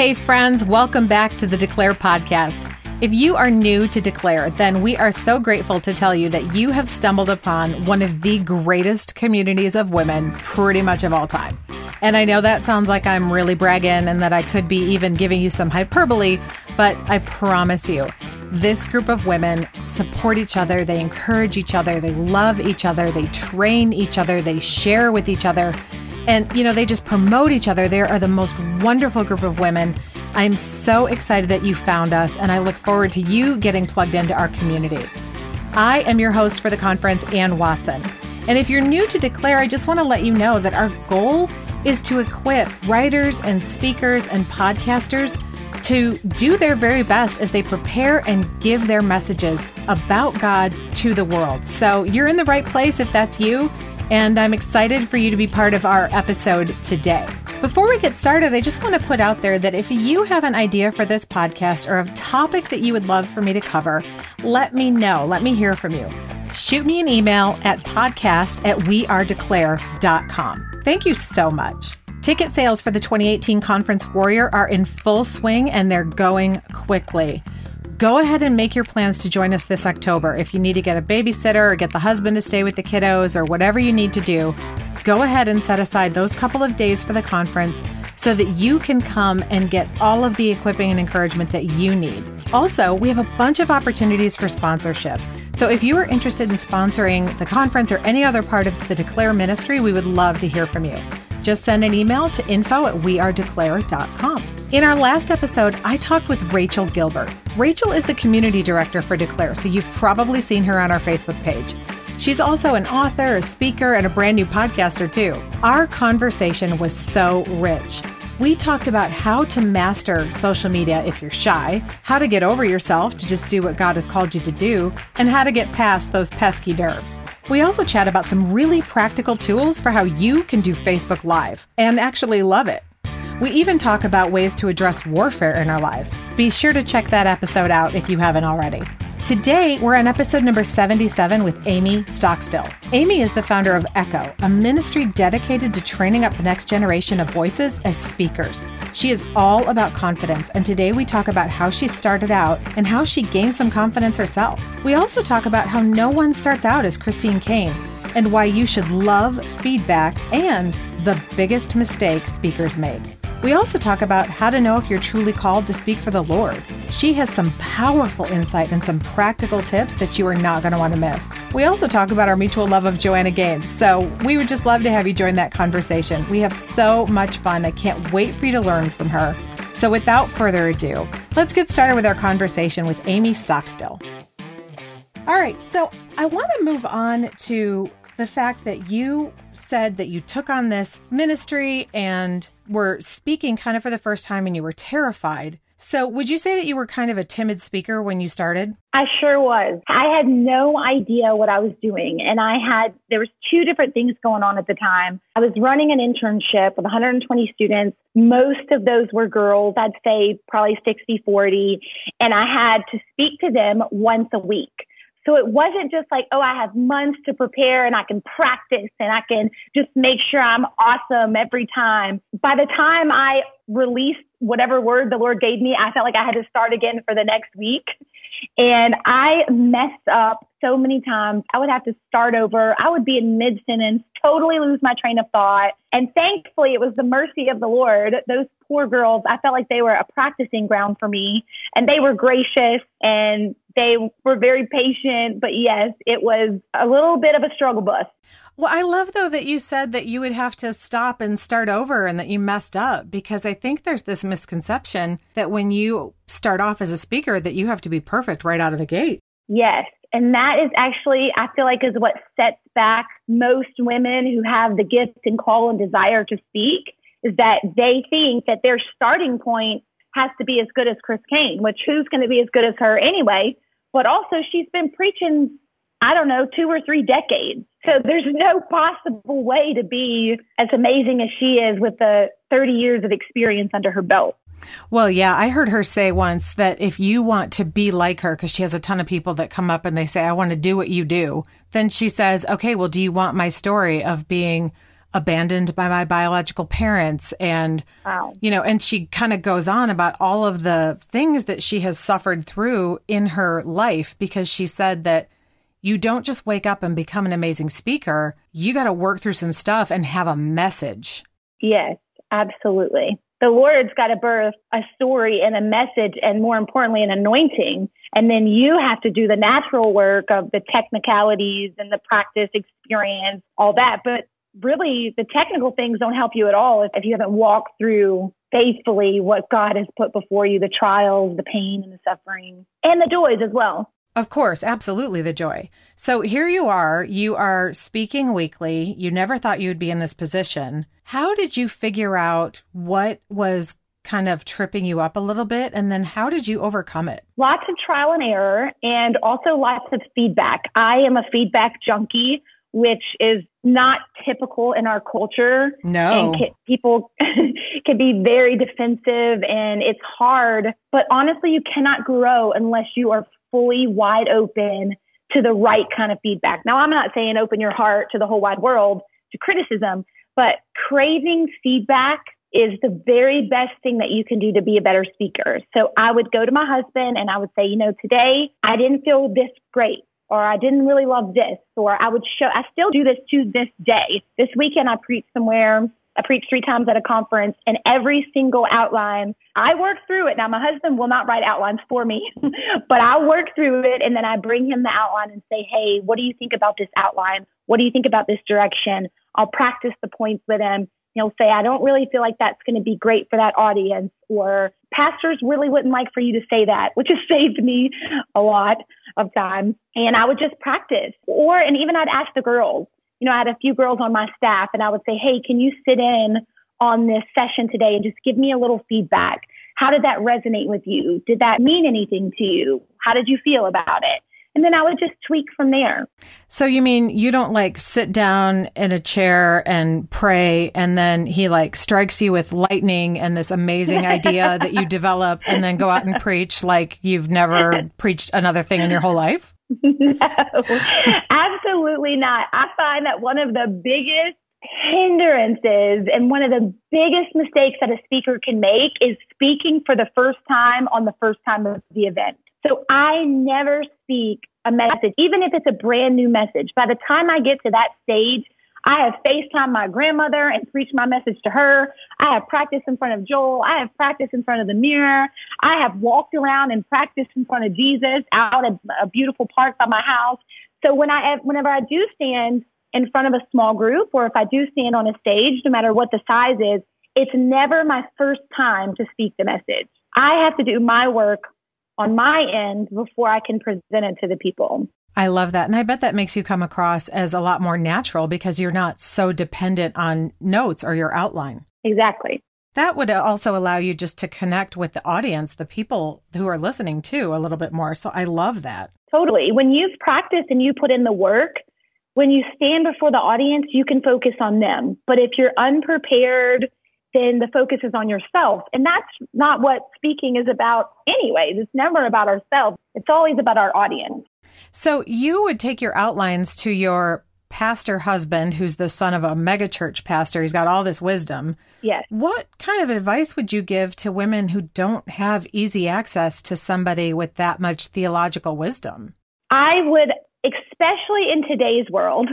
Hey, friends, welcome back to the Declare podcast. If you are new to Declare, then we are so grateful to tell you that you have stumbled upon one of the greatest communities of women pretty much of all time. And I know that sounds like I'm really bragging and that I could be even giving you some hyperbole, but I promise you, this group of women support each other, they encourage each other, they love each other, they train each other, they share with each other. And, you know, they just promote each other. They are the most wonderful group of women. I'm so excited that you found us, and I look forward to you getting plugged into our community. I am your host for the conference, Ann Watson. And if you're new to Declare, I just want to let you know that our goal is to equip writers and speakers and podcasters to do their very best as they prepare and give their messages about God to the world. So you're in the right place if that's you and I'm excited for you to be part of our episode today. Before we get started, I just want to put out there that if you have an idea for this podcast or a topic that you would love for me to cover, let me know. Let me hear from you. Shoot me an email at podcast at wearedeclare.com. Thank you so much. Ticket sales for the 2018 Conference Warrior are in full swing and they're going quickly go ahead and make your plans to join us this October. If you need to get a babysitter or get the husband to stay with the kiddos or whatever you need to do, go ahead and set aside those couple of days for the conference so that you can come and get all of the equipping and encouragement that you need. Also, we have a bunch of opportunities for sponsorship. So if you are interested in sponsoring the conference or any other part of the Declare ministry, we would love to hear from you. Just send an email to info at wearedeclare.com. In our last episode, I talked with Rachel Gilbert. Rachel is the community director for Declare, so you've probably seen her on our Facebook page. She's also an author, a speaker, and a brand new podcaster, too. Our conversation was so rich. We talked about how to master social media if you're shy, how to get over yourself to just do what God has called you to do, and how to get past those pesky nerves. We also chat about some really practical tools for how you can do Facebook Live and actually love it. We even talk about ways to address warfare in our lives. Be sure to check that episode out if you haven't already. Today, we're on episode number 77 with Amie Stockstill. Amie is the founder of Echo, a ministry dedicated to training up the next generation of voices as speakers. She is all about confidence, and today we talk about how she started out and how she gained some confidence herself. We also talk about how no one starts out as Christine Caine and why you should love feedback and the biggest mistake speakers make. We also talk about how to know if you're truly called to speak for the Lord. She has some powerful insight and some practical tips that you are not going to want to miss. We also talk about our mutual love of Joanna Gaines, so we would just love to have you join that conversation. We have so much fun. I can't wait for you to learn from her. So, without further ado, let's get started with our conversation with Amie Stockstill. All right, so I want to move on to the fact that you said that you took on this ministry and were speaking kind of for the first time and you were terrified. So, would you say that you were kind of a timid speaker when you started? I sure was. I had no idea what I was doing. And I had, there was two different things going on at the time. I was running an internship with 120 students. Most of those were girls. I'd say probably 60, 40. And I had to speak to them once a week. So it wasn't just like, oh, I have months to prepare and I can practice and I can just make sure I'm awesome every time. By the time I released whatever word the Lord gave me, I felt like I had to start again for the next week. And I messed up so many times. I would have to start over. I would be in mid sentence, totally lose my train of thought. And thankfully, it was the mercy of the Lord. Those poor girls, I felt like they were a practicing ground for me and they were gracious and they were very patient. But yes, it was a little bit of a struggle bus. Well, I love though that you said that you would have to stop and start over and that you messed up because I think there's this misconception that when you start off as a speaker that you have to be perfect right out of the gate. Yes. And that is actually, I feel like, is what sets back most women who have the gift and call and desire to speak is that they think that their starting point has to be as good as Chris Caine, which who's going to be as good as her anyway? But also, she's been preaching, I don't know, two or three decades. So there's no possible way to be as amazing as she is with the 30 years of experience under her belt. Well, yeah, I heard her say once that if you want to be like her, because she has a ton of people that come up and they say, I want to do what you do, then she says, okay, well, do you want my story of being abandoned by my biological parents. And, wow. you know, and she kind of goes on about all of the things that she has suffered through in her life because she said that you don't just wake up and become an amazing speaker. You got to work through some stuff and have a message. Yes, absolutely. The Lord's got to birth a story and a message and more importantly, an anointing. And then you have to do the natural work of the technicalities and the practice experience, all that. But really, the technical things don't help you at all if, if you haven't walked through faithfully what God has put before you the trials, the pain, and the suffering, and the joys as well. Of course, absolutely the joy. So here you are, you are speaking weekly. You never thought you'd be in this position. How did you figure out what was kind of tripping you up a little bit? And then how did you overcome it? Lots of trial and error and also lots of feedback. I am a feedback junkie, which is not typical in our culture. No. And can, people can be very defensive and it's hard. But honestly, you cannot grow unless you are fully wide open to the right kind of feedback. Now, I'm not saying open your heart to the whole wide world to criticism, but craving feedback is the very best thing that you can do to be a better speaker. So I would go to my husband and I would say, you know, today I didn't feel this great or I didn't really love this or I would show, I still do this to this day. This weekend I preached somewhere I preached three times at a conference and every single outline, I work through it. Now, my husband will not write outlines for me, but I work through it and then I bring him the outline and say, Hey, what do you think about this outline? What do you think about this direction? I'll practice the points with him. He'll say, I don't really feel like that's going to be great for that audience or pastors really wouldn't like for you to say that, which has saved me a lot of time. And I would just practice or, and even I'd ask the girls, you know, I had a few girls on my staff and I would say, Hey, can you sit in on this session today and just give me a little feedback? How did that resonate with you? Did that mean anything to you? How did you feel about it? And then I would just tweak from there. So you mean you don't like sit down in a chair and pray and then he like strikes you with lightning and this amazing idea that you develop and then go out and preach like you've never preached another thing in your whole life? no, absolutely not. I find that one of the biggest hindrances and one of the biggest mistakes that a speaker can make is speaking for the first time on the first time of the event. So I never speak a message, even if it's a brand new message. By the time I get to that stage, I have FaceTime my grandmother and preached my message to her. I have practiced in front of Joel. I have practiced in front of the mirror. I have walked around and practiced in front of Jesus out at a beautiful park by my house. So when I, whenever I do stand in front of a small group or if I do stand on a stage, no matter what the size is, it's never my first time to speak the message. I have to do my work on my end before I can present it to the people. I love that. And I bet that makes you come across as a lot more natural because you're not so dependent on notes or your outline. Exactly. That would also allow you just to connect with the audience, the people who are listening too, a little bit more. So I love that. Totally. When you've practiced and you put in the work, when you stand before the audience, you can focus on them. But if you're unprepared, then the focus is on yourself. And that's not what speaking is about, anyways. It's never about ourselves, it's always about our audience. So you would take your outlines to your pastor husband, who's the son of a megachurch pastor. He's got all this wisdom. Yes. What kind of advice would you give to women who don't have easy access to somebody with that much theological wisdom? I would, especially in today's world,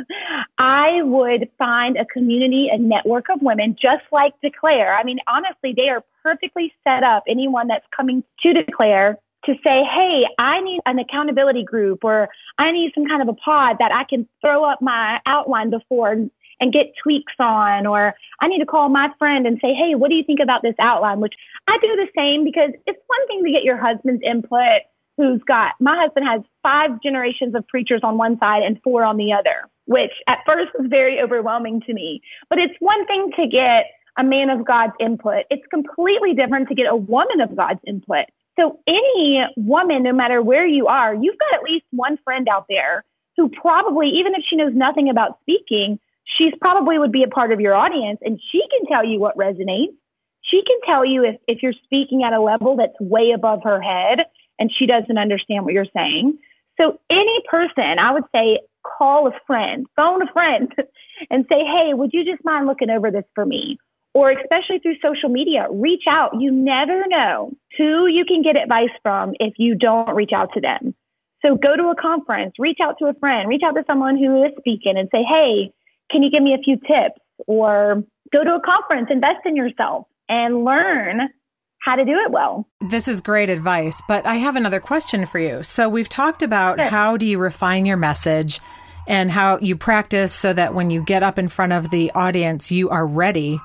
I would find a community, a network of women just like Declare. I mean, honestly, they are perfectly set up. Anyone that's coming to Declare to say, hey, I need an accountability group or I need some kind of a pod that I can throw up my outline before and, get tweaks on, or I need to call my friend and say, hey, what do you think about this outline? Which I do the same because it's one thing to get your husband's input who's got, my husband has five generations of preachers on one side and four on the other, which at first was very overwhelming to me. But it's one thing to get a man of God's input. It's completely different to get a woman of God's input. So any woman, no matter where you are, you've got at least one friend out there who probably, even if she knows nothing about speaking, she's probably would be a part of your audience and she can tell you what resonates. She can tell you if, if you're speaking at a level that's way above her head and she doesn't understand what you're saying. So any person, I would say, call a friend, phone a friend and say, Hey, would you just mind looking over this for me? Or especially through social media, reach out. You never know who you can get advice from if you don't reach out to them. So go to a conference, reach out to a friend, reach out to someone who is speaking and say, Hey, can you give me a few tips? Or go to a conference, invest in yourself and learn how to do it well. This is great advice, but I have another question for you. So we've talked about sure. how do you refine your message and how you practice so that when you get up in front of the audience, you are ready.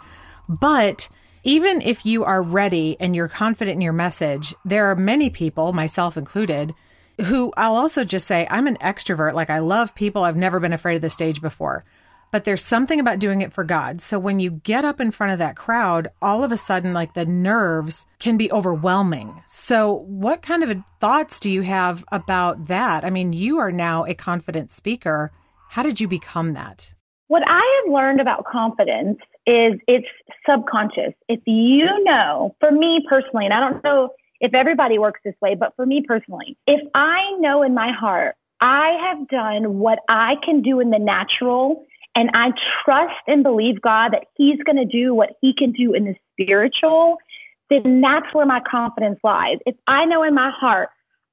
But even if you are ready and you're confident in your message, there are many people, myself included, who I'll also just say, I'm an extrovert. Like I love people. I've never been afraid of the stage before but there's something about doing it for God. So when you get up in front of that crowd, all of a sudden, like the nerves can be overwhelming. So, what kind of thoughts do you have about that? I mean, you are now a confident speaker. How did you become that? What I have learned about confidence is it's subconscious. If you know, for me personally, and I don't know if everybody works this way, but for me personally, if I know in my heart, I have done what I can do in the natural and I trust and believe God that He's going to do what He can do in the spiritual, then that's where my confidence lies. If I know in my heart,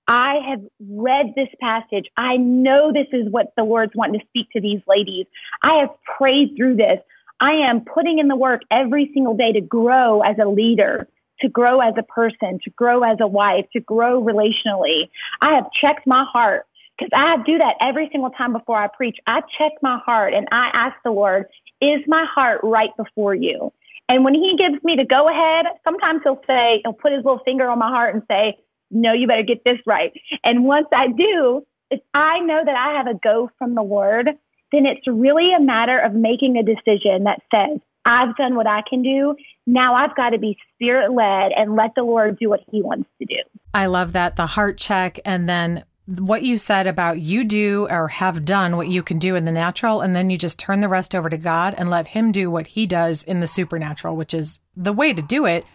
I have read this passage. I know this is what the Lord's wanting to speak to these ladies. I have prayed through this. I am putting in the work every single day to grow as a leader, to grow as a person, to grow as a wife, to grow relationally. I have checked my heart because I do that every single time before I preach. I check my heart and I ask the Lord, is my heart right before you? And when he gives me the go ahead, sometimes he'll say, he'll put his little finger on my heart and say, no, you better get this right. And once I do, if I know that I have a go from the Lord, then it's really a matter of making a decision that says, I've done what I can do. Now I've got to be spirit led and let the Lord do what he wants to do. I love that. The heart check and then what you said about you do or have done what you can do in the natural, and then you just turn the rest over to God and let Him do what He does in the supernatural, which is the way to do it.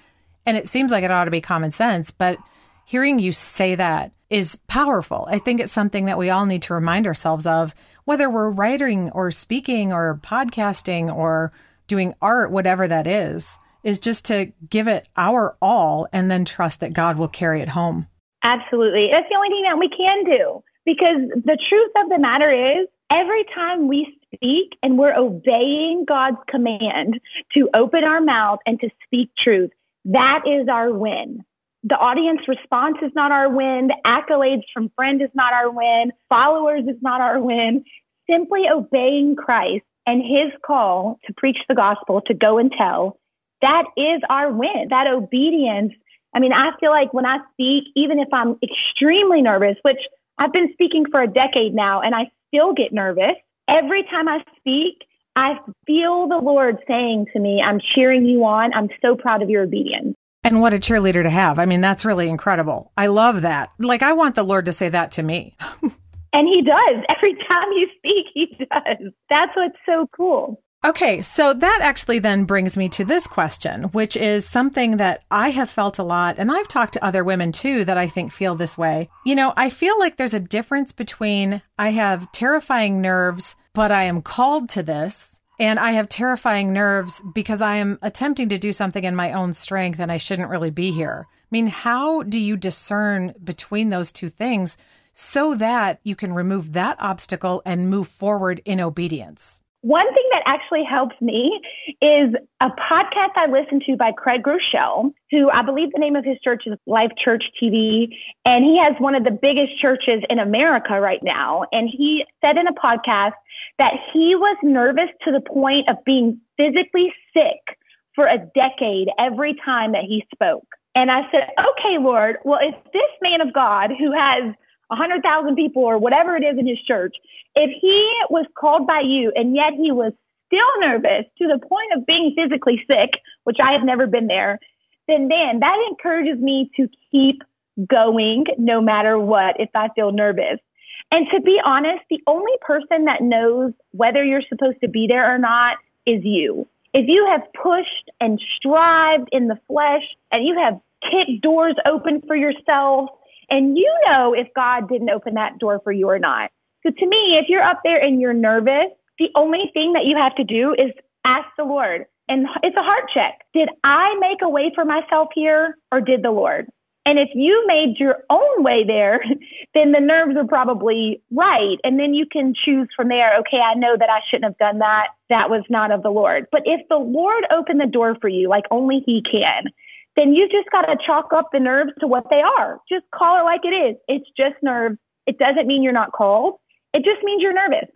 And it seems like it ought to be common sense, but hearing you say that is powerful. I think it's something that we all need to remind ourselves of, whether we're writing or speaking or podcasting or doing art, whatever that is, is just to give it our all and then trust that God will carry it home. Absolutely. That's the only thing that we can do because the truth of the matter is every time we speak and we're obeying God's command to open our mouth and to speak truth, that is our win. The audience response is not our win. The accolades from friends is not our win. Followers is not our win. Simply obeying Christ and his call to preach the gospel, to go and tell, that is our win. That obedience I mean, I feel like when I speak, even if I'm extremely nervous, which I've been speaking for a decade now and I still get nervous, every time I speak, I feel the Lord saying to me, I'm cheering you on. I'm so proud of your obedience. And what a cheerleader to have. I mean, that's really incredible. I love that. Like, I want the Lord to say that to me. and he does. Every time you speak, he does. That's what's so cool. Okay, so that actually then brings me to this question, which is something that I have felt a lot, and I've talked to other women too that I think feel this way. You know, I feel like there's a difference between I have terrifying nerves, but I am called to this, and I have terrifying nerves because I am attempting to do something in my own strength and I shouldn't really be here. I mean, how do you discern between those two things so that you can remove that obstacle and move forward in obedience? One thing that actually helps me is a podcast I listen to by Craig Groeschel, who I believe the name of his church is Life Church TV. And he has one of the biggest churches in America right now. And he said in a podcast that he was nervous to the point of being physically sick for a decade every time that he spoke. And I said, okay, Lord, well, if this man of God who has 100,000 people or whatever it is in his church, if he was called by you and yet he was still nervous to the point of being physically sick, which I have never been there, then man, that encourages me to keep going no matter what if I feel nervous. And to be honest, the only person that knows whether you're supposed to be there or not is you. If you have pushed and strived in the flesh and you have kicked doors open for yourself and you know if God didn't open that door for you or not. So to me, if you're up there and you're nervous, The only thing that you have to do is ask the Lord. And it's a heart check. Did I make a way for myself here or did the Lord? And if you made your own way there, then the nerves are probably right. And then you can choose from there, okay, I know that I shouldn't have done that. That was not of the Lord. But if the Lord opened the door for you, like only He can, then you just got to chalk up the nerves to what they are. Just call it like it is. It's just nerves. It doesn't mean you're not called. It just means you're nervous.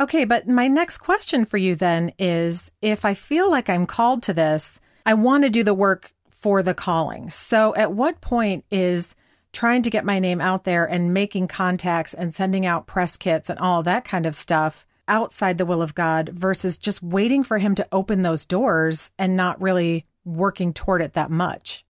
Okay, but my next question for you then is if I feel like I'm called to this, I want to do the work for the calling. So at what point is trying to get my name out there and making contacts and sending out press kits and all that kind of stuff outside the will of God versus just waiting for him to open those doors and not really working toward it that much?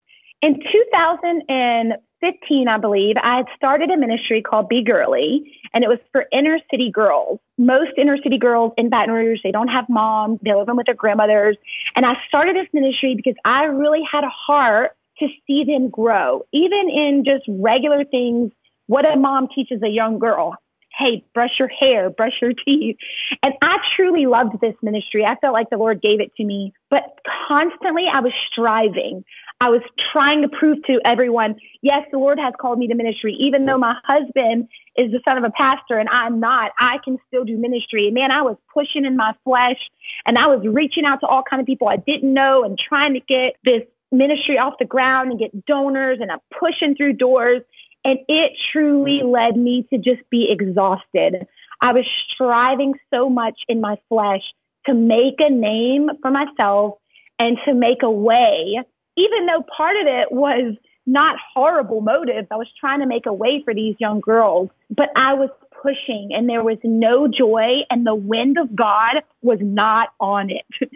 In 2015, I believe, I had started a ministry called Be Girly, and it was for inner city girls. Most inner city girls in Baton Rouge, they don't have moms, they live with their grandmothers. And I started this ministry because I really had a heart to see them grow, even in just regular things. What a mom teaches a young girl. Hey, brush your hair, brush your teeth. And I truly loved this ministry. I felt like the Lord gave it to me, but constantly I was striving. I was trying to prove to everyone, yes, the Lord has called me to ministry. Even though my husband is the son of a pastor and I'm not, I can still do ministry. And man, I was pushing in my flesh and I was reaching out to all kind of people I didn't know and trying to get this ministry off the ground and get donors and I'm pushing through doors. And it truly mm. led me to just be exhausted. I was striving so much in my flesh to make a name for myself and to make a way even though part of it was not horrible motives, I was trying to make a way for these young girls, but I was pushing and there was no joy and the wind of God was not on it.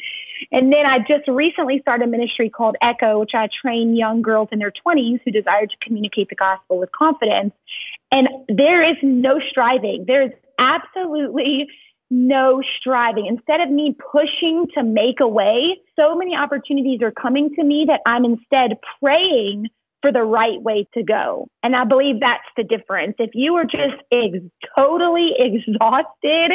and then I just recently started a ministry called Echo, which I train young girls in their 20s who desire to communicate the gospel with confidence. And there is no striving. There is absolutely no striving. Instead of me pushing to make a way, so many opportunities are coming to me that I'm instead praying for the right way to go. And I believe that's the difference. If you are just ex- totally exhausted,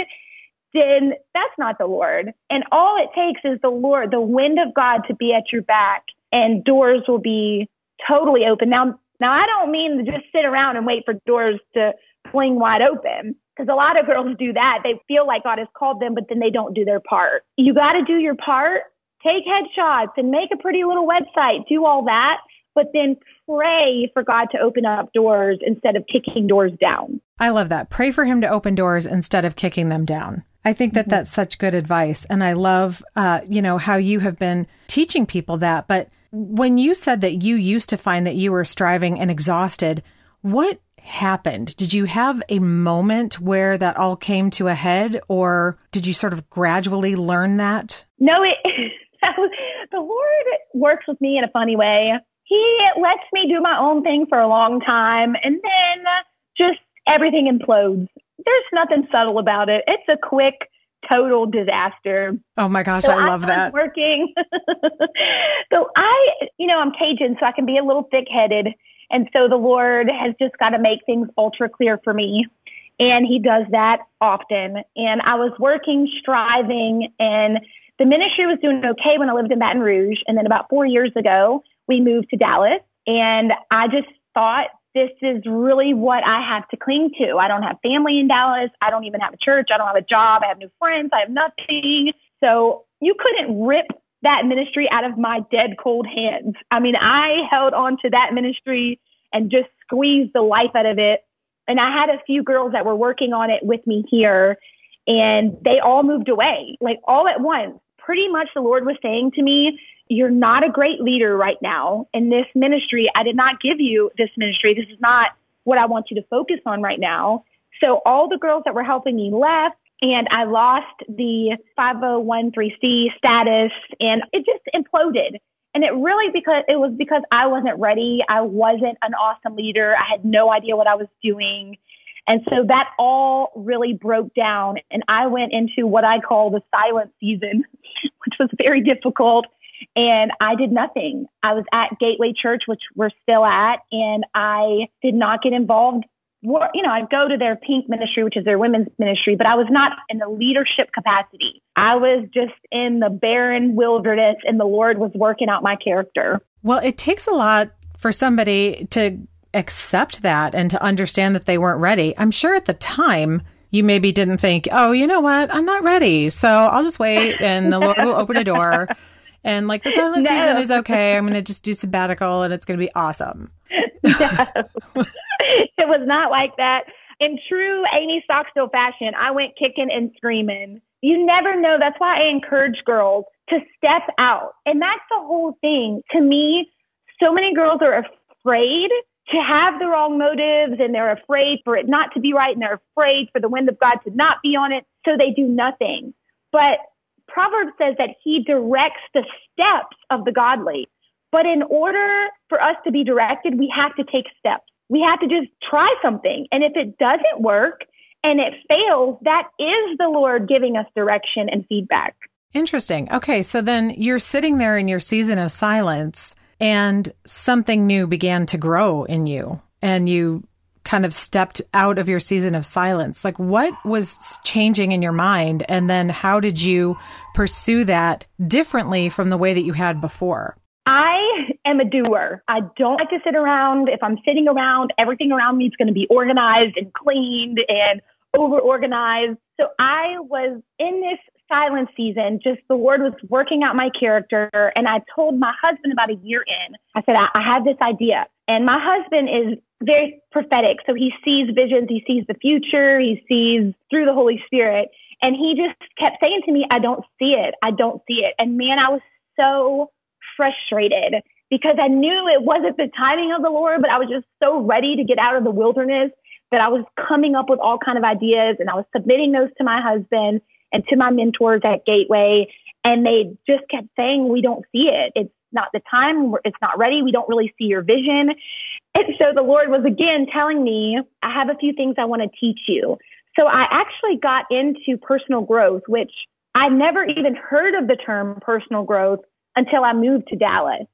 then that's not the Lord. And all it takes is the Lord, the wind of God to be at your back and doors will be totally open. Now, now I don't mean to just sit around and wait for doors to fling wide open because a lot of girls do that. They feel like God has called them, but then they don't do their part. You got to do your part. Take headshots and make a pretty little website. Do all that, but then pray for God to open up doors instead of kicking doors down. I love that. Pray for Him to open doors instead of kicking them down. I think that mm-hmm. that's such good advice. And I love, uh, you know, how you have been teaching people that. But when you said that you used to find that you were striving and exhausted, what happened? Did you have a moment where that all came to a head, or did you sort of gradually learn that? No, it, the Lord works with me in a funny way. He lets me do my own thing for a long time, and then just everything implodes. There's nothing subtle about it. It's a quick, total disaster. Oh my gosh, so I love that. Working. so I, you know, I'm Cajun, so I can be a little thick headed. And so the Lord has just got to make things ultra clear for me. And he does that often. And I was working, striving, and the ministry was doing okay when I lived in Baton Rouge. And then about four years ago, we moved to Dallas. And I just thought this is really what I have to cling to. I don't have family in Dallas. I don't even have a church. I don't have a job. I have no friends. I have nothing. So you couldn't rip that ministry out of my dead cold hands. I mean, I held on to that ministry and just squeezed the life out of it. And I had a few girls that were working on it with me here, and they all moved away, like all at once. Pretty much the Lord was saying to me, You're not a great leader right now in this ministry. I did not give you this ministry. This is not what I want you to focus on right now. So all the girls that were helping me left and I lost the 501c status and it just imploded. And it really because it was because I wasn't ready. I wasn't an awesome leader. I had no idea what I was doing. And so that all really broke down and I went into what I call the silent season, which was very difficult. And I did nothing. I was at Gateway Church, which we're still at, and I did not get involved you know, I'd go to their pink ministry, which is their women's ministry, but I was not in the leadership capacity. I was just in the barren wilderness and the Lord was working out my character. Well, it takes a lot for somebody to accept that and to understand that they weren't ready. I'm sure at the time you maybe didn't think, oh, you know what? I'm not ready. So I'll just wait and the Lord will open a door. And like the silent no. season is okay. I'm going to just do sabbatical and it's going to be awesome. no, it was not like that. In true Amie Stockstill fashion, I went kicking and screaming. You never know. That's why I encourage girls to step out. And that's the whole thing. To me, so many girls are afraid to have the wrong motives and they're afraid for it not to be right and they're afraid for the wind of God to not be on it. So they do nothing. But Proverbs says that he directs the steps of the godly. But in order for us to be directed, we have to take steps. We have to just try something. And if it doesn't work and it fails, that is the Lord giving us direction and feedback. Interesting. Okay. So then you're sitting there in your season of silence and something new began to grow in you and you kind of stepped out of your season of silence. Like what was changing in your mind and then how did you pursue that differently from the way that you had before? I am a doer. I don't like to sit around. If i'm sitting around everything around me is going to be organized and cleaned and over organized so i was in this silent season, just the Lord was working out my character. And I told my husband about a year in, I said, I, I have this idea. And my husband is very prophetic. So he sees visions, he sees the future, he sees through the Holy Spirit. And he just kept saying to me, I don't see it. I don't see it. And man, I was so frustrated because I knew it wasn't the timing of the Lord, but I was just so ready to get out of the wilderness that I was coming up with all kind of ideas and I was submitting those to my husband and to my mentors at Gateway. And they just kept saying, we don't see it. It's not the time. It's not ready. We don't really see your vision. And so the Lord was again telling me, I have a few things I want to teach you. So I actually got into personal growth, which I never even heard of the term personal growth until I moved to Dallas.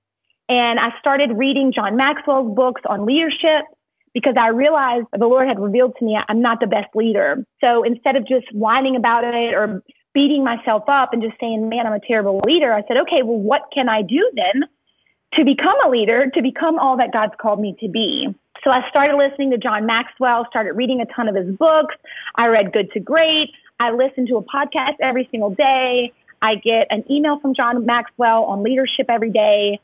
And I started reading John Maxwell's books on leadership because I realized the Lord had revealed to me I'm not the best leader. So instead of just whining about it or beating myself up and just saying, man, I'm a terrible leader, I said, okay, well, what can I do then to become a leader, to become all that God's called me to be? So I started listening to John Maxwell, started reading a ton of his books. I read Good to Great. I listened to a podcast every single day. I get an email from John Maxwell on leadership every day.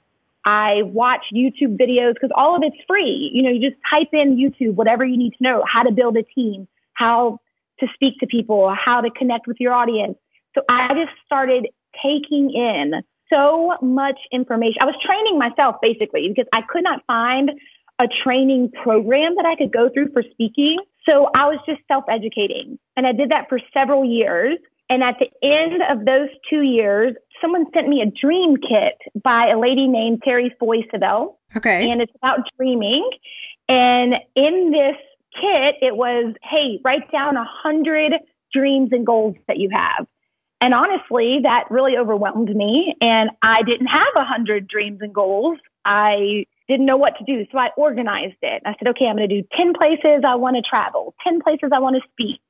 I watch YouTube videos because all of it's free. You know, you just type in YouTube, whatever you need to know, how to build a team, how to speak to people, how to connect with your audience. So I just started taking in so much information. I was training myself basically because I could not find a training program that I could go through for speaking. So I was just self educating and I did that for several years. And at the end of those two years, someone sent me a dream kit by a lady named Terri Foy Savelle. Okay. And it's about dreaming. And in this kit, it was, hey, write down a hundred dreams and goals that you have. And honestly, that really overwhelmed me. And I didn't have a hundred dreams and goals. I didn't know what to do. So I organized it. I said, okay, I'm going to do 10 places I want to travel, 10 places I want to speak,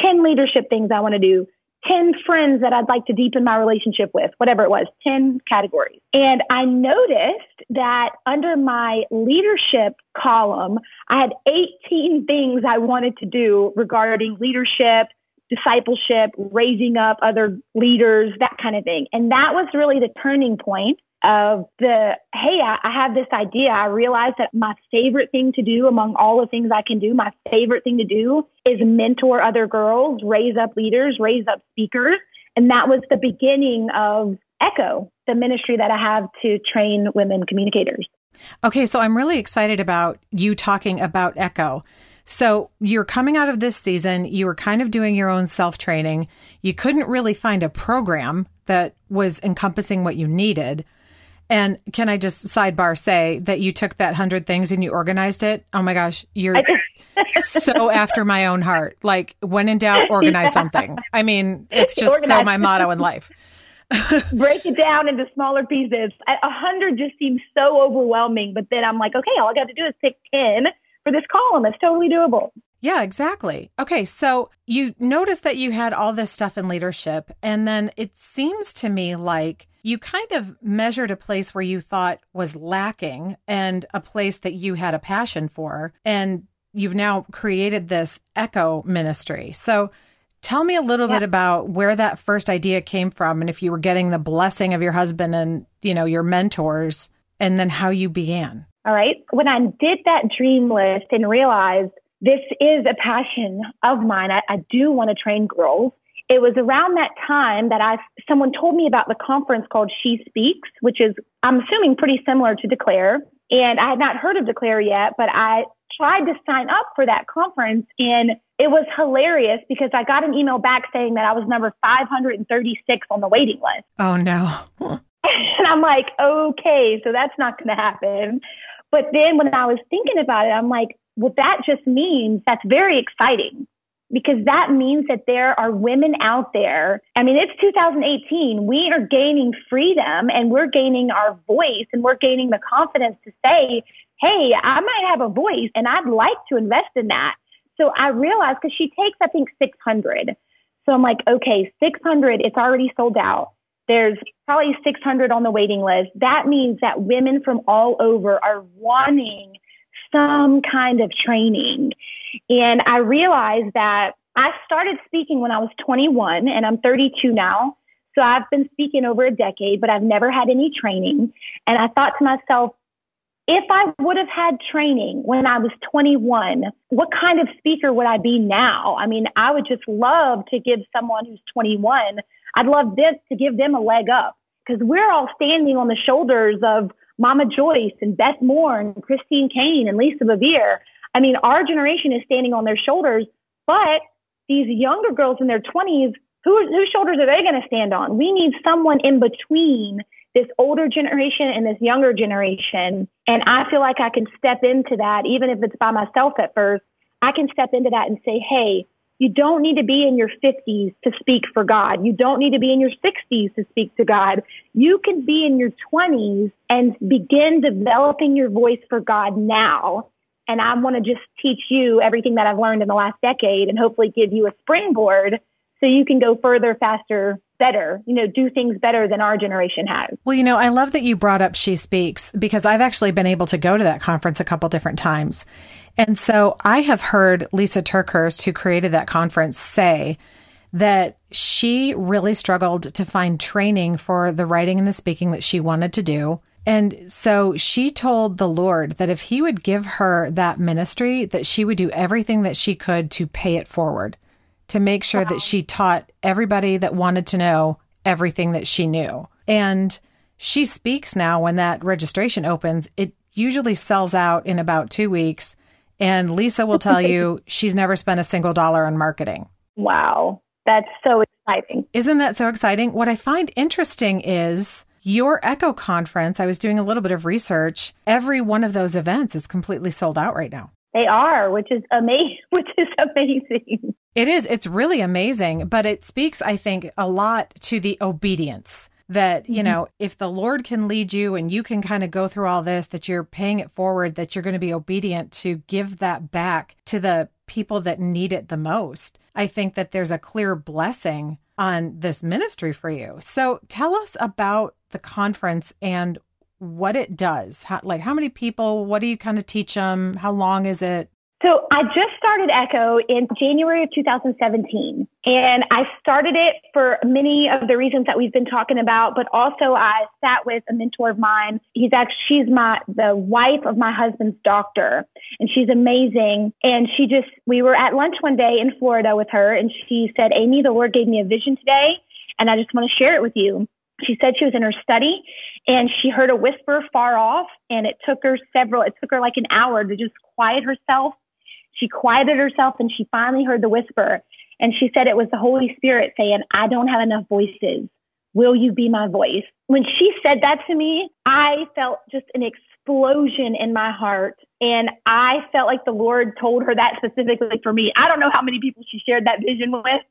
10 leadership things I want to do, 10 friends that I'd like to deepen my relationship with, whatever it was, 10 categories. And I noticed that under my leadership column, I had 18 things I wanted to do regarding leadership, discipleship, raising up other leaders, that kind of thing. And that was really the turning point of the, hey, I, I, have this idea. I realized that my favorite thing to do among all the things I can do, my favorite thing to do is mentor other girls, raise up leaders, raise up speakers. And that was the beginning of Echo, the ministry that I have to train women communicators. Okay, so I'm really excited about you talking about Echo. So you're coming out of this season, you were kind of doing your own self training. You couldn't really find a program that was encompassing what you needed. And can I just sidebar say that you took that hundred things and you organized it? Oh my gosh, you're so after my own heart. Like when in doubt, organize yeah. something. I mean, it's just organize. so my motto in life. Break it down into smaller pieces. A hundred just seems so overwhelming, but then I'm like, okay, all I got to do is pick ten for this column. It's totally doable. Yeah, exactly. Okay, so you noticed that you had all this stuff in leadership, and then it seems to me like you kind of measured a place where you thought was lacking and a place that you had a passion for, and you've now created this echo ministry. So tell me a little yeah. bit about where that first idea came from and if you were getting the blessing of your husband and, you know, your mentors, and then how you began. All right. When I did that dream list and realized this is a passion of mine. I, I do want to train girls. It was around that time that I someone told me about the conference called She Speaks, which is I'm assuming pretty similar to Declare. And I had not heard of Declare yet, but I tried to sign up for that conference and it was hilarious because I got an email back saying that I was number 536 on the waiting list. Oh no. and I'm like, okay, so that's not going to happen. But then when I was thinking about it, I'm like, well, that just means that's very exciting because that means that there are women out there. I mean, it's 2018. We are gaining freedom and we're gaining our voice and we're gaining the confidence to say, Hey, I might have a voice and I'd like to invest in that. So I realized because she takes, I think, 600. So I'm like, okay, 600, it's already sold out. There's probably 600 on the waiting list. That means that women from all over are wanting some kind of training. And I realized that I started speaking when I was 21 and I'm 32 now. So I've been speaking over a decade, but I've never had any training. And I thought to myself, if I would have had training when I was 21, what kind of speaker would I be now? I mean, I would just love to give someone who's 21, I'd love this to give them a leg up because we're all standing on the shoulders of Mama Joyce and Beth Moore and Christine Caine and Lisa Bevere. I mean, our generation is standing on their shoulders, but these younger girls in their 20s, who, whose shoulders are they going to stand on? We need someone in between this older generation and this younger generation. And I feel like I can step into that, even if it's by myself at first. I can step into that and say, hey, you don't need to be in your 50s to speak for God. You don't need to be in your 60s to speak to God. You can be in your 20s and begin developing your voice for God now. And I want to just teach you everything that I've learned in the last decade and hopefully give you a springboard so you can go further, faster, better, you know, do things better than our generation has. Well, you know, I love that you brought up She Speaks because I've actually been able to go to that conference a couple different times. And so I have heard Lysa TerKeurst, who created that conference, say that she really struggled to find training for the writing and the speaking that she wanted to do. And so she told the Lord that if he would give her that ministry, that she would do everything that she could to pay it forward, to make sure wow. that she taught everybody that wanted to know everything that she knew. And she speaks now when that registration opens. It usually sells out in about two weeks. And Lysa will tell you she's never spent a single dollar on marketing. Wow. That's so exciting. Isn't that so exciting? What I find interesting is your Echo conference. I was doing a little bit of research. Every one of those events is completely sold out right now. They are, which is amazing, which is amazing. It is. It's really amazing, but it speaks, I think, a lot to the obedience that, you mm-hmm. know, if the Lord can lead you and you can kind of go through all this, that you're paying it forward, that you're going to be obedient to give that back to the people that need it the most. I think that there's a clear blessing on this ministry for you. So tell us about the conference and what it does. How, like, how many people? What do you kind of teach them? How long is it? So I just started Echo in January of 2017 and I started it for many of the reasons that we've been talking about, but also I sat with a mentor of mine. He's actually, she's my, the wife of my husband's doctor and she's amazing. And she just, we were at lunch one day in Florida with her and she said, Amie, the Lord gave me a vision today and I just want to share it with you. She said she was in her study and she heard a whisper far off and it took her several, it took her like an hour to just quiet herself she quieted herself and she finally heard the whisper. And she said it was the Holy Spirit saying, I don't have enough voices. Will you be my voice? When she said that to me, I felt just an explosion in my heart. And I felt like the Lord told her that specifically for me. I don't know how many people she shared that vision with,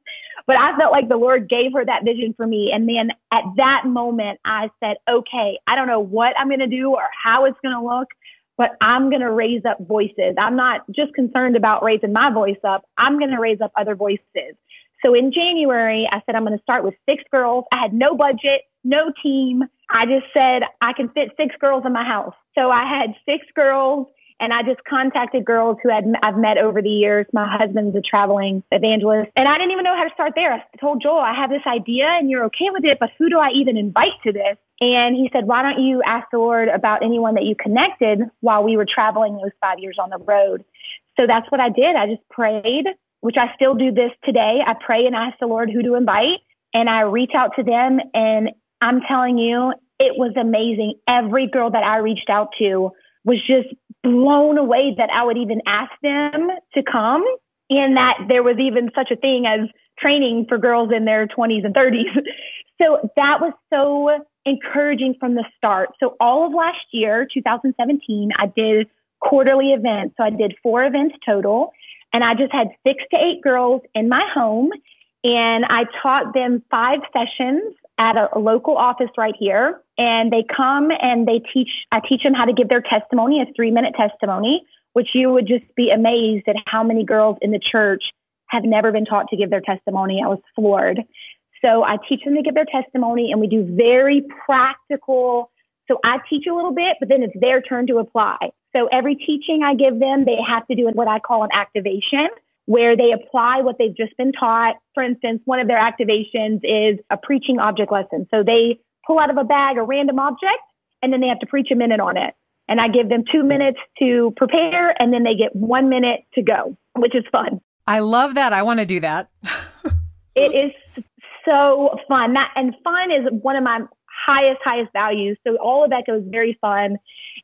but I felt like the Lord gave her that vision for me. And then at that moment, I said, okay, I don't know what I'm going to do or how it's going to look, but I'm going to raise up voices. I'm not just concerned about raising my voice up. I'm going to raise up other voices. So in January, I said, I'm going to start with six girls. I had no budget, no team. I just said, I can fit six girls in my house. So I had six girls and I just contacted girls who had I've met over the years. My husband's a traveling evangelist, and I didn't even know how to start there. I told Joel, I have this idea, and you're okay with it, but who do I even invite to this? And he said, Why don't you ask the Lord about anyone that you connected while we were traveling those five years on the road? So that's what I did. I just prayed, which I still do this today. I pray and ask the Lord who to invite, and I reach out to them. And I'm telling you, it was amazing. Every girl that I reached out to was just blown away that I would even ask them to come and that there was even such a thing as training for girls in their 20s and 30s. So that was so encouraging from the start. So all of last year, 2017, I did quarterly events. So I did four events total and I just had six to eight girls in my home and I taught them five sessions at a, a, local office right here and they come and they teach I teach them how to give their testimony, a 3-minute testimony, which you would just be amazed at how many girls in the church have never been taught to give their testimony. I was floored. So I teach them to give their testimony and we do very practical so I teach a little bit, but then it's their turn to apply. So every teaching I give them, they have to do what I call an activation where they apply what they've just been taught. For instance, one of their activations is a preaching object lesson. So they pull out of a bag a random object and then they have to preach a minute on it. And I give them two minutes to prepare and then they get one minute to go, which is fun. I love that. I want to do that. it is so fun. That and fun is one of my highest, highest values. So all of that goes very fun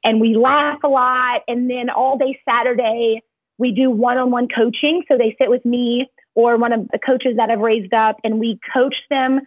and we laugh a lot. And then all day Saturday, we do one-on-one coaching. So they sit with me or one of the coaches that I've raised up and we coach them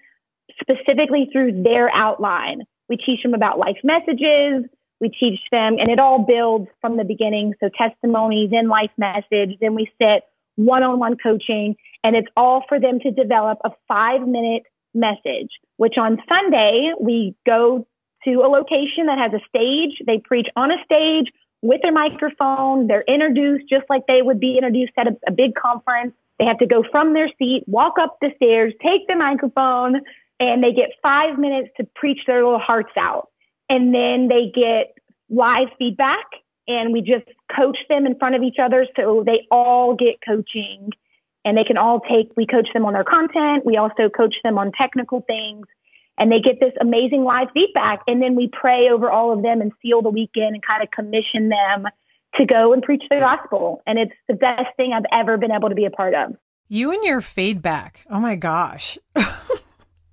specifically through their outline. We teach them about life messages. We teach them and it all builds from the beginning. So testimonies, then life message, then we sit one-on-one coaching and it's all for them to develop a five minute message, which on Sunday we go to a location that has a stage. They preach on a stage with their microphone. They're introduced just like they would be introduced at a, a big conference. They have to go from their seat, walk up the stairs, take the microphone, and they get five minutes to preach their little hearts out. And then they get live feedback and we just coach them in front of each other so they all get coaching and they can all take, we coach them on their content. We also coach them on technical things and they get this amazing live feedback. And then we pray over all of them and seal the weekend and kind of commission them to go and preach the gospel. And it's the best thing I've ever been able to be a part of. You and your feedback. Oh my gosh.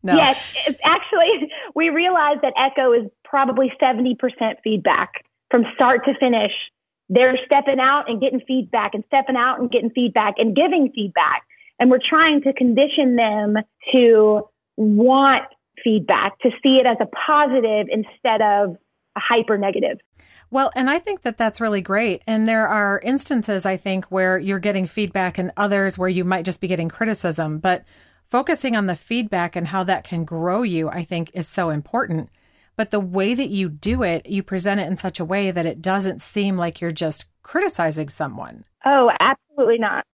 no. Yes, actually, we realized that Echo is probably 70% feedback from start to finish. They're stepping out and getting feedback and stepping out and getting feedback and giving feedback. And we're trying to condition them to want feedback, to see it as a positive instead of a hyper negative. Well, and I think that that's really great. And there are instances, I think, where you're getting feedback and others where you might just be getting criticism. But focusing on the feedback and how that can grow you, I think, is so important. But the way that you do it, you present it in such a way that it doesn't seem like you're just criticizing someone. Oh, absolutely not.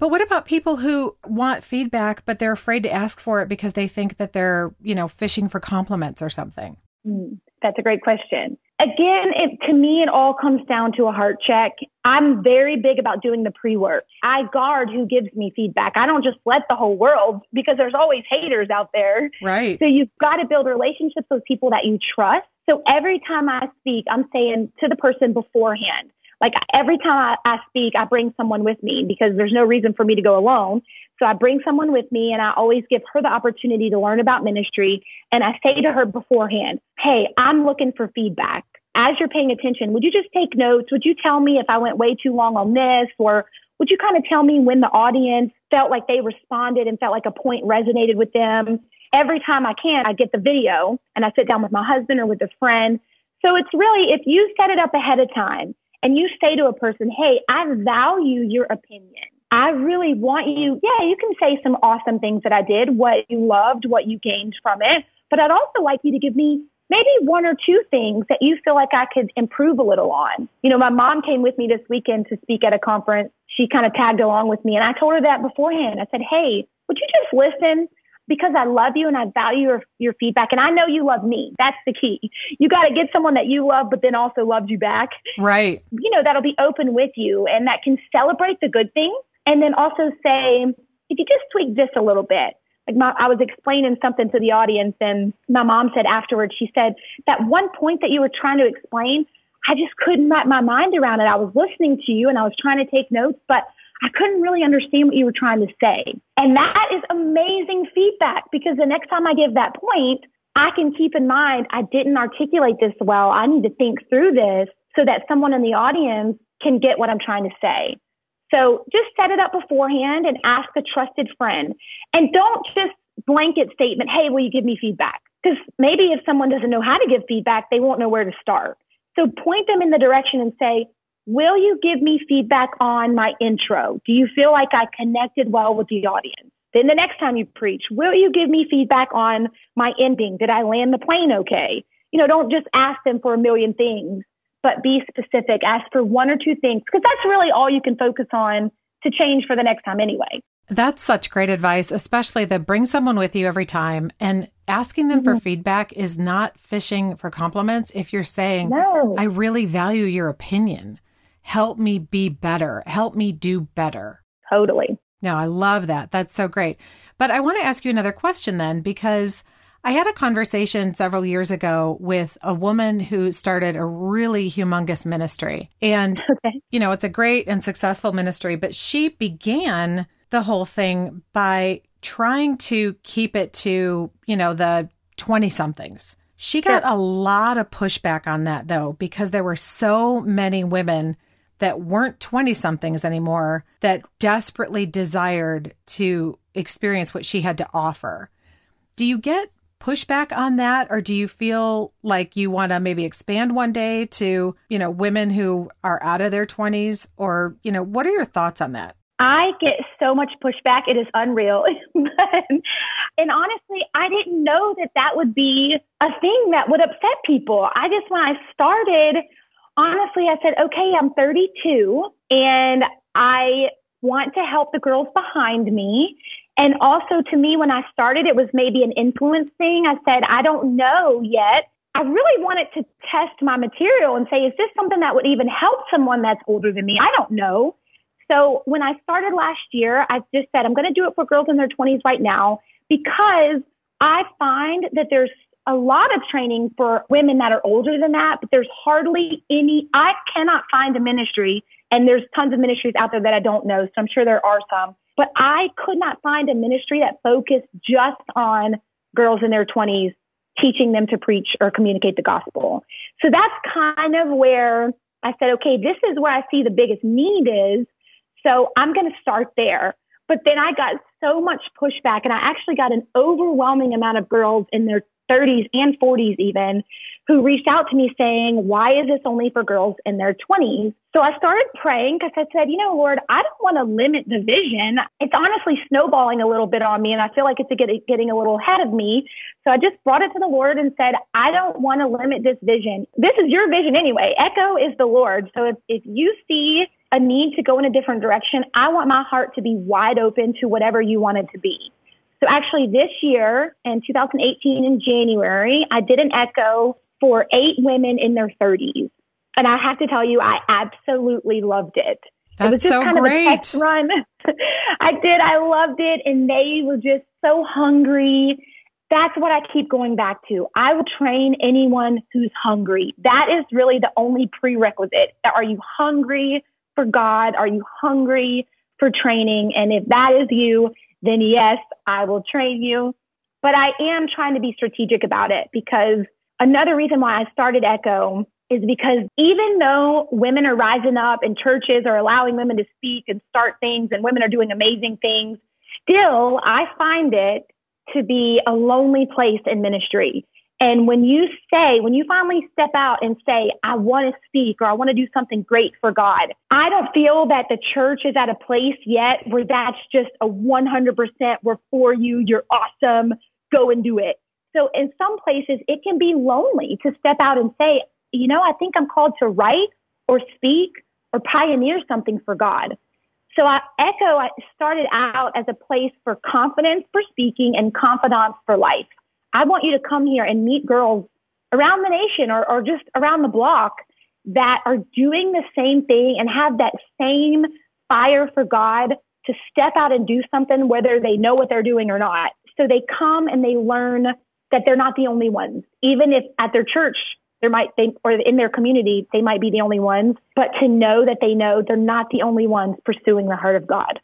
But what about people who want feedback, but they're afraid to ask for it because they think that they're, you know, fishing for compliments or something? Mm, that's a great question. Again, it, to me, it all comes down to a heart check. I'm very big about doing the pre work. I guard who gives me feedback. I don't just let the whole world because there's always haters out there. Right. So you've got to build relationships with people that you trust. So every time I speak, I'm saying to the person beforehand, like every time I, I speak, I bring someone with me because there's no reason for me to go alone. So I bring someone with me and I always give her the opportunity to learn about ministry. And I say to her beforehand, Hey, I'm looking for feedback. As you're paying attention, would you just take notes? Would you tell me if I went way too long on this? Or would you kind of tell me when the audience felt like they responded and felt like a point resonated with them? Every time I can, I get the video and I sit down with my husband or with a friend. So it's really, if you set it up ahead of time and you say to a person, Hey, I value your opinion. I really want you, yeah, you can say some awesome things that I did, what you loved, what you gained from it, but I'd also like you to give me maybe one or two things that you feel like I could improve a little on. You know, my mom came with me this weekend to speak at a conference. She kind of tagged along with me and I told her that beforehand. I said, Hey, would you just listen? Because I love you and I value your, your feedback. And I know you love me. That's the key. You got to get someone that you love, but then also loves you back. Right. You know, that'll be open with you and that can celebrate the good things. And then also say, if you just tweak this a little bit, like my, I was explaining something to the audience and my mom said afterwards, she said, that one point that you were trying to explain, I just couldn't wrap my mind around it. I was listening to you and I was trying to take notes, but I couldn't really understand what you were trying to say. And that is amazing feedback because the next time I give that point, I can keep in mind, I didn't articulate this well. I need to think through this so that someone in the audience can get what I'm trying to say. So just set it up beforehand and ask a trusted friend. And don't just blanket statement, hey, will you give me feedback? Because maybe if someone doesn't know how to give feedback, they won't know where to start. So point them in the direction and say, will you give me feedback on my intro? Do you feel like I connected well with the audience? Then the next time you preach, will you give me feedback on my ending? Did I land the plane okay? You know, don't just ask them for a million things but be specific. Ask for one or two things because that's really all you can focus on to change for the next time anyway. That's such great advice, especially that bring someone with you every time and asking them mm-hmm. for feedback is not fishing for compliments. If you're saying, no. I really value your opinion, help me be better, help me do better. Totally. No, I love that. That's so great. But I want to ask you another question then, because I had a conversation several years ago with a woman who started a really humongous ministry. And, okay. you know, it's a great and successful ministry, but she began the whole thing by trying to keep it to, you know, the 20 somethings. She got a lot of pushback on that though, because there were so many women that weren't 20 somethings anymore that desperately desired to experience what she had to offer. Do you get pushback on that or do you feel like you want to maybe expand one day to you know women who are out of their 20s or you know what are your thoughts on that I get so much pushback. It is unreal. and honestly, I didn't know that that would be a thing that would upset people. I just, when I started, honestly, I said, okay, I'm 32 and I want to help the girls behind me. And also to me, when I started, it was maybe an influence thing. I said, I don't know yet. I really wanted to test my material and say, is this something that would even help someone that's older than me? I don't know. So when I started last year, I just said, I'm going to do it for girls in their 20s right now because I find that there's a lot of training for women that are older than that, but there's hardly any, I cannot find a ministry and there's tons of ministries out there that I don't know. So I'm sure there are some but I could not find a ministry that focused just on girls in their 20s, teaching them to preach or communicate the gospel. So that's kind of where I said, okay, this is where I see the biggest need is. So I'm going to start there. But then I got so much pushback and I actually got an overwhelming amount of girls in their 30s and 40s even who reached out to me saying, why is this only for girls in their 20s? So I started praying because I said, you know, Lord, I don't want to limit the vision. It's honestly snowballing a little bit on me and I feel like it's getting a little ahead of me. So I just brought it to the Lord and said, I don't want to limit this vision. This is your vision anyway. Echo is the Lord. So if, if you see a need to go in a different direction, I want my heart to be wide open to whatever you want it to be. So actually this year in 2018 in January, I did an echo for eight women in their 30s. And I have to tell you, I absolutely loved it. That's it was just so kind great. of a test run. I did. I loved it. And they were just so hungry. That's what I keep going back to. I will train anyone who's hungry. That is really the only prerequisite. Are you hungry for God? Are you hungry for training? And if that is you, then yes, I will train you. But I am trying to be strategic about it because another reason why I started Echo is because even though women are rising up and churches are allowing women to speak and start things and women are doing amazing things, still I find it to be a lonely place in ministry. And when you say, when you finally step out and say, I want to speak or I want to do something great for God, I don't feel that the church is at a place yet where that's just a 100% we're for you, you're awesome, go and do it. So in some places, it can be lonely to step out and say, you know, I think I'm called to write or speak or pioneer something for God. So I, Echo I started out as a place for confidence for speaking and confidence for life. I want you to come here and meet girls around the nation or, or just around the block that are doing the same thing and have that same fire for God to step out and do something, whether they know what they're doing or not. So they come and they learn that they're not the only ones. Even if at their church, there might they or in their community, they might be the only ones, but to know that they know they're not the only ones pursuing the heart of God.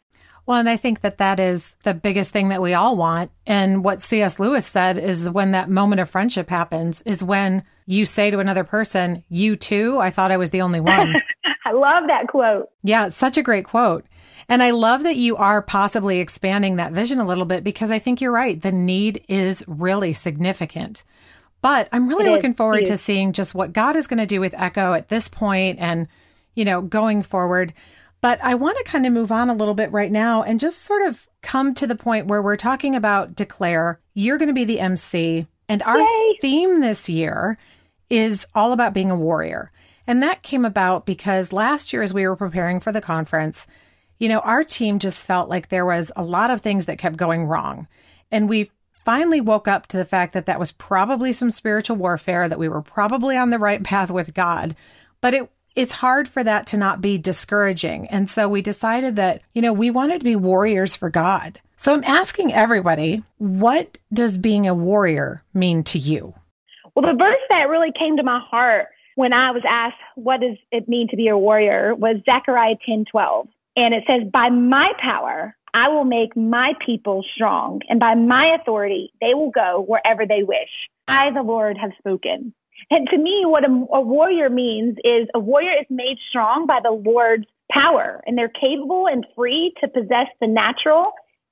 Well, and I think that that is the biggest thing that we all want. And what C.S. Lewis said is when that moment of friendship happens is when you say to another person, you too, I thought I was the only one. I love that quote. Yeah, it's such a great quote. And I love that you are possibly expanding that vision a little bit because I think you're right. The need is really significant. But I'm really it looking is, forward to seeing just what God is going to do with Echo at this point and, you know, going forward. But I want to kind of move on a little bit right now and just sort of come to the point where we're talking about Declare. You're going to be the MC. And our Yay. theme this year is all about being a warrior. And that came about because last year, as we were preparing for the conference, you know, our team just felt like there was a lot of things that kept going wrong. And we finally woke up to the fact that that was probably some spiritual warfare, that we were probably on the right path with God. But it it's hard for that to not be discouraging. And so we decided that, you know, we wanted to be warriors for God. So I'm asking everybody, what does being a warrior mean to you? Well, the verse that really came to my heart when I was asked, what does it mean to be a warrior was Zechariah 10 12. And it says, by my power, I will make my people strong, and by my authority, they will go wherever they wish. I, the Lord, have spoken. And to me, what a, a warrior means is a warrior is made strong by the Lord's power, and they're capable and free to possess the natural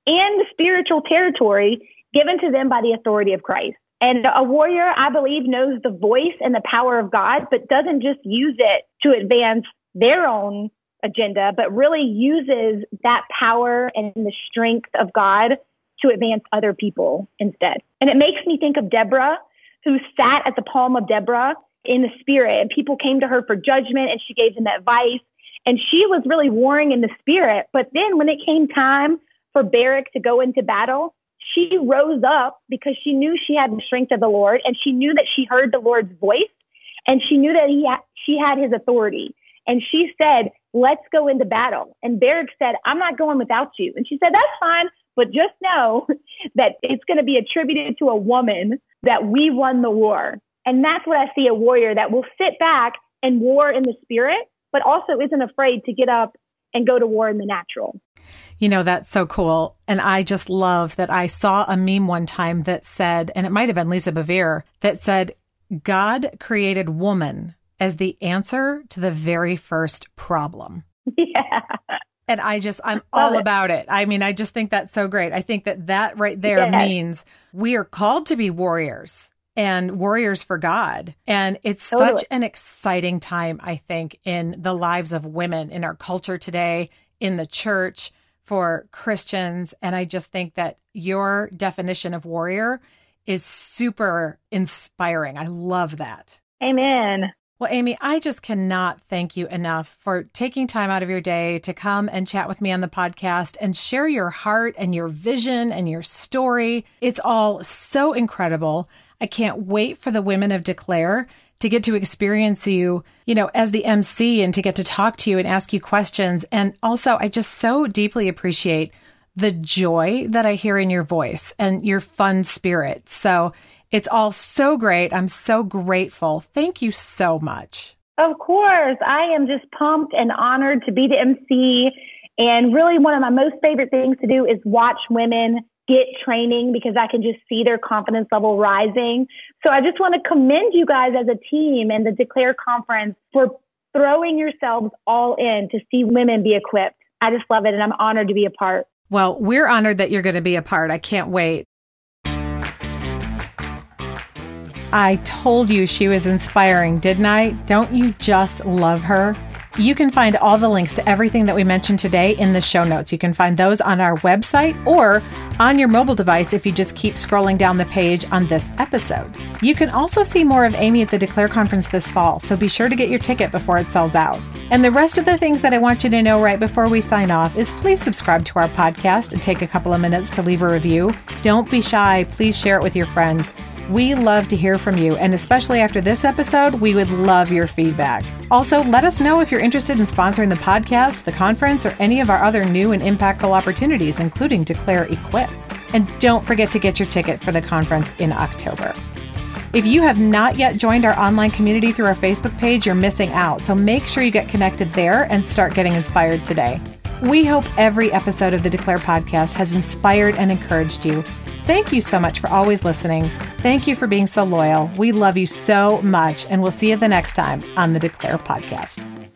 and the spiritual territory given to them by the authority of Christ. And a warrior, I believe, knows the voice and the power of God, but doesn't just use it to advance their own agenda, but really uses that power and the strength of God to advance other people instead. And it makes me think of Deborah, who sat at the palm of Deborah in the spirit, and people came to her for judgment, and she gave them advice. And she was really warring in the spirit. But then when it came time for Barak to go into battle, she rose up because she knew she had the strength of the Lord, and she knew that she heard the Lord's voice, and she knew that he ha- she had his authority. And she said, let's go into battle. And Barak said, I'm not going without you. And she said, that's fine, but just know that it's going to be attributed to a woman that we won the war. And that's what I see a warrior that will sit back and war in the spirit, but also isn't afraid to get up and go to war in the natural. You know, that's so cool. And I just love that I saw a meme one time that said, and it might have been Lisa Bevere, that said, God created woman as the answer to the very first problem. Yeah. And I just, I'm all it. about it. I mean, I just think that's so great. I think that that right there means we are called to be warriors and warriors for God. And it's totally. such an exciting time, I think, in the lives of women in our culture today, in the church, for Christians. And I just think that your definition of warrior is super inspiring. I love that. Amen. Well, Amie, I just cannot thank you enough for taking time out of your day to come and chat with me on the podcast and share your heart and your vision and your story. It's all so incredible. I can't wait for the women of Declare to get to experience you, you know, as the MC and to get to talk to you and ask you questions. And also, I just so deeply appreciate the joy that I hear in your voice and your fun spirit. So it's all so great. I'm so grateful. Thank you so much. Of course. I am just pumped and honored to be the MC. And really, one of my most favorite things to do is watch women get training because I can just see their confidence level rising. So I just want to commend you guys as a team and the Declare Conference for throwing yourselves all in to see women be equipped. I just love it and I'm honored to be a part. Well, we're honored that you're going to be a part. I can't wait. I told you she was inspiring, didn't I? Don't you just love her? You can find all the links to everything that we mentioned today in the show notes. You can find those on our website or on your mobile device if you just keep scrolling down the page on this episode. You can also see more of Amie at the Declare Conference this fall, so be sure to get your ticket before it sells out. And the rest of the things that I want you to know right before we sign off is please subscribe to our podcast and take a couple of minutes to leave a review. Don't be shy, please share it with your friends. We love to hear from you, and especially after this episode, we would love your feedback. Also, let us know if you're interested in sponsoring the podcast, the conference, or any of our other new and impactful opportunities, including Declare Equip. And don't forget to get your ticket for the conference in October. If you have not yet joined our online community through our Facebook page, you're missing out. So make sure you get connected there and start getting inspired today. We hope every episode of the Declare podcast has inspired and encouraged you. Thank you so much for always listening. Thank you for being so loyal. We love you so much, and we'll see you the next time on the Declare podcast.